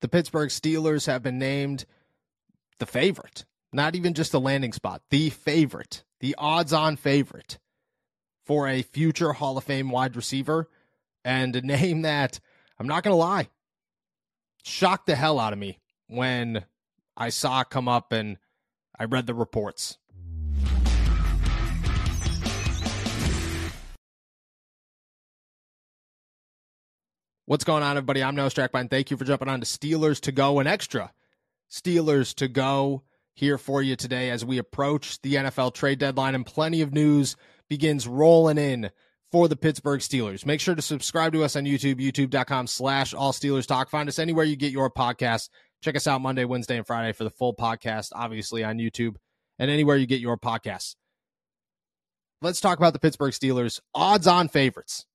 the Pittsburgh Steelers have been named the favorite, not even just a landing spot, the favorite, the odds on favorite for a future Hall of Fame wide receiver. And a name that I'm not going to lie, shocked the hell out of me when I saw come up and I read the reports. What's going on, everybody? I'm Noah Strackbein. Thank you for jumping on to Steelers to Go, and extra Steelers to Go here for you today as we approach the NFL trade deadline and plenty of news begins rolling in for the Pittsburgh Steelers. Make sure to subscribe to us on YouTube, youtube.com slash all Steelers talk. Find us anywhere you get your podcast. Check us out Monday, Wednesday, and Friday for the full podcast, obviously on YouTube and anywhere you get your podcasts. Let's talk about the Pittsburgh Steelers. Odds on favorites.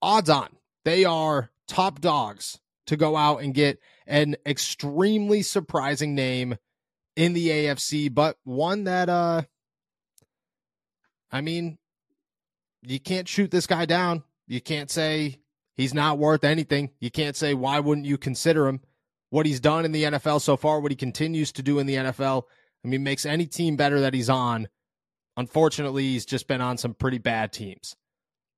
Odds on. They are top dogs to go out and get an extremely surprising name in the AFC, but one that uh I mean, you can't shoot this guy down. You can't say he's not worth anything. You can't say why wouldn't you consider him? What he's done in the NFL so far, what he continues to do in the NFL, I mean, makes any team better that he's on. Unfortunately, he's just been on some pretty bad teams.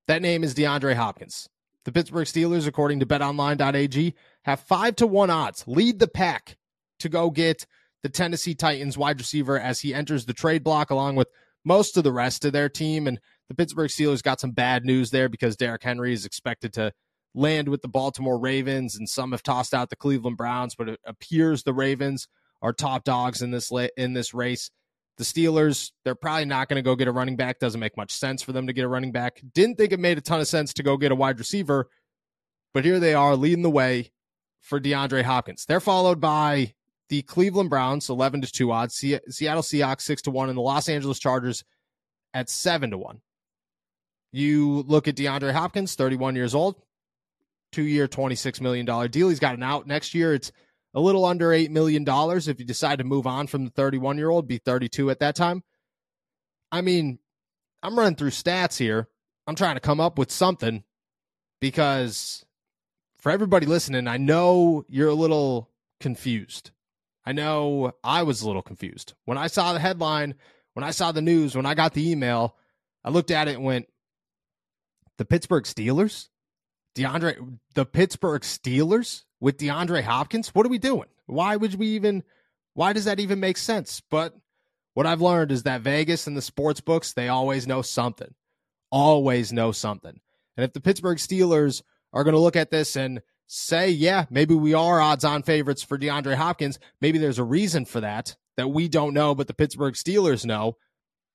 That name is DeAndre Hopkins. The Pittsburgh Steelers, according to betonline.ag, have 5 to 1 odds, lead the pack to go get the Tennessee Titans wide receiver as he enters the trade block along with most of the rest of their team. And the Pittsburgh Steelers got some bad news there because Derrick Henry is expected to land with the Baltimore Ravens, and some have tossed out the Cleveland Browns, but it appears the Ravens are top dogs in this in this race. The Steelers, they're probably not going to go get a running back. Doesn't make much sense for them to get a running back. Didn't think it made a ton of sense to go get a wide receiver, but here they are leading the way for DeAndre Hopkins. They're followed by the Cleveland Browns, 11 to 2 odds, Seattle Seahawks, 6 to 1, and the Los Angeles Chargers at 7 to 1. You look at DeAndre Hopkins, 31 years old, two year, $26 million deal. He's got an out next year. It's a little under $8 million if you decide to move on from the 31 year old, be 32 at that time. I mean, I'm running through stats here. I'm trying to come up with something because for everybody listening, I know you're a little confused. I know I was a little confused. When I saw the headline, when I saw the news, when I got the email, I looked at it and went, the Pittsburgh Steelers? DeAndre, the Pittsburgh Steelers? With DeAndre Hopkins? What are we doing? Why would we even why does that even make sense? But what I've learned is that Vegas and the sports books, they always know something. Always know something. And if the Pittsburgh Steelers are going to look at this and say, yeah, maybe we are odds on favorites for DeAndre Hopkins, maybe there's a reason for that that we don't know, but the Pittsburgh Steelers know.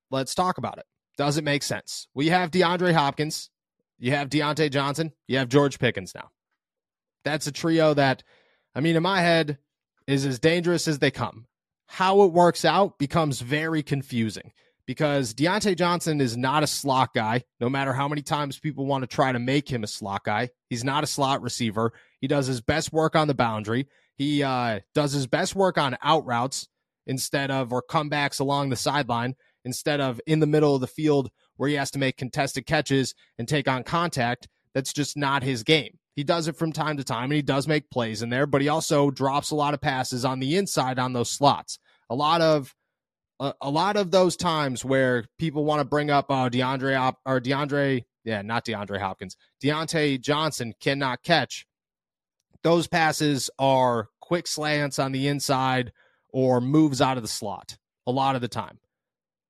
Let's talk about it. Does it make sense? We have DeAndre Hopkins, you have Diontae Johnson, you have George Pickens now that's a trio that, I mean, in my head, is as dangerous as they come. How it works out becomes very confusing because Diontae Johnson is not a slot guy, no matter how many times people want to try to make him a slot guy. He's not a slot receiver. He does his best work on the boundary. He uh, does his best work on out routes instead of, or comebacks along the sideline instead of in the middle of the field where he has to make contested catches and take on contact. That's just not his game. He does it from time to time and he does make plays in there, but he also drops a lot of passes on the inside on those slots. A lot of a, a lot of those times where people want to bring up uh, DeAndre or DeAndre, yeah, not DeAndre Hopkins, Diontae Johnson cannot catch. Those passes are quick slants on the inside or moves out of the slot a lot of the time.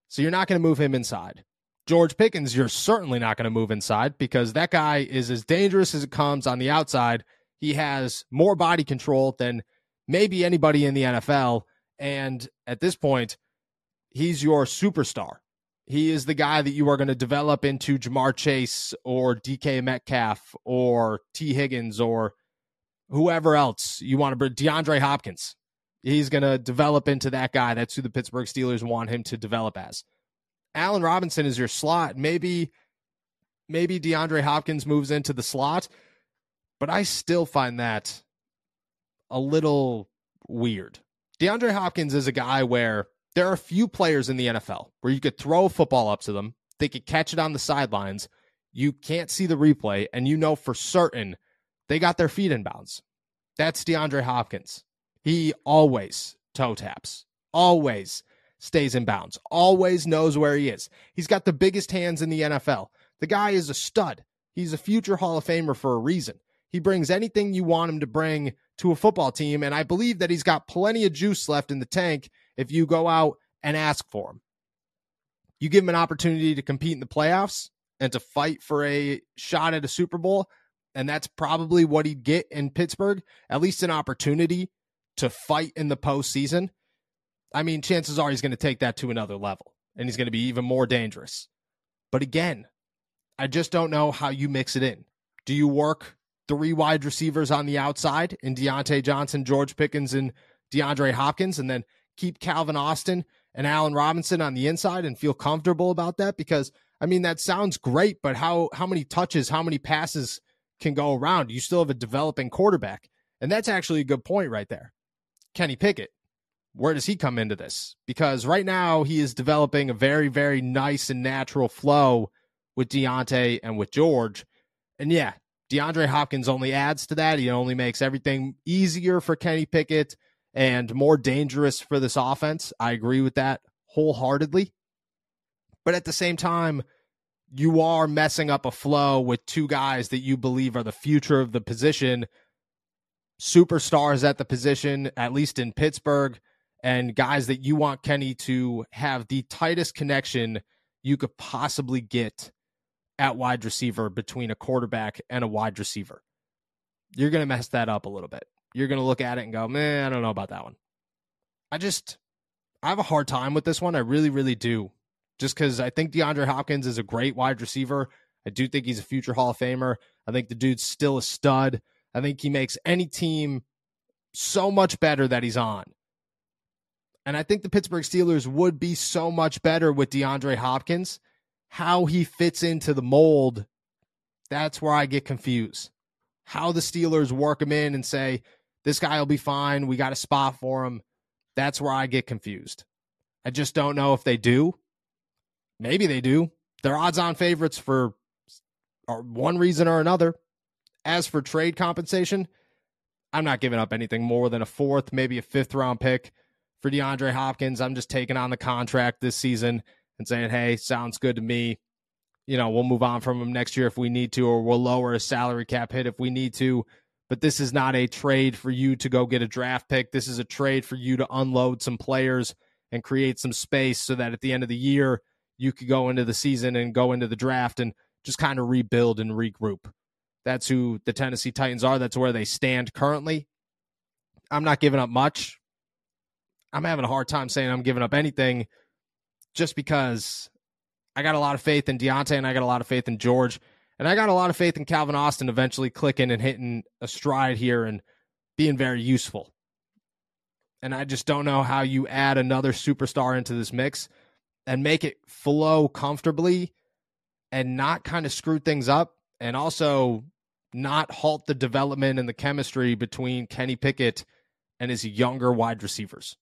So you're not going to move him inside. George Pickens, you're certainly not going to move inside because that guy is as dangerous as it comes on the outside. He has more body control than maybe anybody in the NFL. And at this point, he's your superstar. He is the guy that you are going to develop into Ja'Marr Chase or DK Metcalf or Tee Higgins or whoever else you want to bring, DeAndre Hopkins. He's going to develop into that guy. That's who the Pittsburgh Steelers want him to develop as. Allen Robinson is your slot. Maybe, maybe DeAndre Hopkins moves into the slot, but I still find that a little weird. DeAndre Hopkins is a guy where there are a few players in the NFL where you could throw a football up to them, they could catch it on the sidelines, you can't see the replay, and you know for certain they got their feet in bounds. That's DeAndre Hopkins. He always toe taps, always stays in bounds, always knows where he is. He's got the biggest hands in the NFL. The guy is a stud. He's a future Hall of Famer for a reason. He brings anything you want him to bring to a football team, and I believe that he's got plenty of juice left in the tank if you go out and ask for him. You give him an opportunity to compete in the playoffs and to fight for a shot at a Super Bowl, and that's probably what he'd get in Pittsburgh, at least an opportunity to fight in the postseason. I mean, chances are he's going to take that to another level and he's going to be even more dangerous. But again, I just don't know how you mix it in. Do you work three wide receivers on the outside in Diontae Johnson, George Pickens, and DeAndre Hopkins, and then keep Calvin Austin and Allen Robinson on the inside and feel comfortable about that? Because I mean, that sounds great, but how how many touches, how many passes can go around? You still have a developing quarterback. And that's actually a good point right there. Kenny Pickett, where does he come into this? Because right now he is developing a very, very nice and natural flow with Diontae and with George. And yeah, DeAndre Hopkins only adds to that. He only makes everything easier for Kenny Pickett and more dangerous for this offense. I agree with that wholeheartedly. But at the same time, you are messing up a flow with two guys that you believe are the future of the position, superstars at the position, at least in Pittsburgh, and guys that you want Kenny to have the tightest connection you could possibly get at wide receiver between a quarterback and a wide receiver. You're going to mess that up a little bit. You're going to look at it and go, man, I don't know about that one. I just, I have a hard time with this one. I really, really do just because I think DeAndre Hopkins is a great wide receiver. I do think he's a future Hall of Famer. I think the dude's still a stud. I think he makes any team so much better that he's on. And I think the Pittsburgh Steelers would be so much better with DeAndre Hopkins. How he fits into the mold, that's where I get confused. How the Steelers work him in and say, this guy will be fine. We got a spot for him. That's where I get confused. I just don't know if they do. Maybe they do. They're odds on favorites for uh, one reason or another. As for trade compensation, I'm not giving up anything more than a fourth, maybe a fifth round pick for DeAndre Hopkins. I'm just taking on the contract this season and saying, hey, sounds good to me. You know, we'll move on from him next year if we need to, or we'll lower a salary cap hit if we need to. But this is not a trade for you to go get a draft pick. This is a trade for you to unload some players and create some space so that at the end of the year, you could go into the season and go into the draft and just kind of rebuild and regroup. That's who the Tennessee Titans are. That's where they stand currently. I'm not giving up much. I'm having a hard time saying I'm giving up anything just because I got a lot of faith in Diontae and I got a lot of faith in George. And I got a lot of faith in Calvin Austin eventually clicking and hitting a stride here and being very useful. And I just don't know how you add another superstar into this mix and make it flow comfortably and not kind of screw things up and also not halt the development and the chemistry between Kenny Pickett and his younger wide receivers.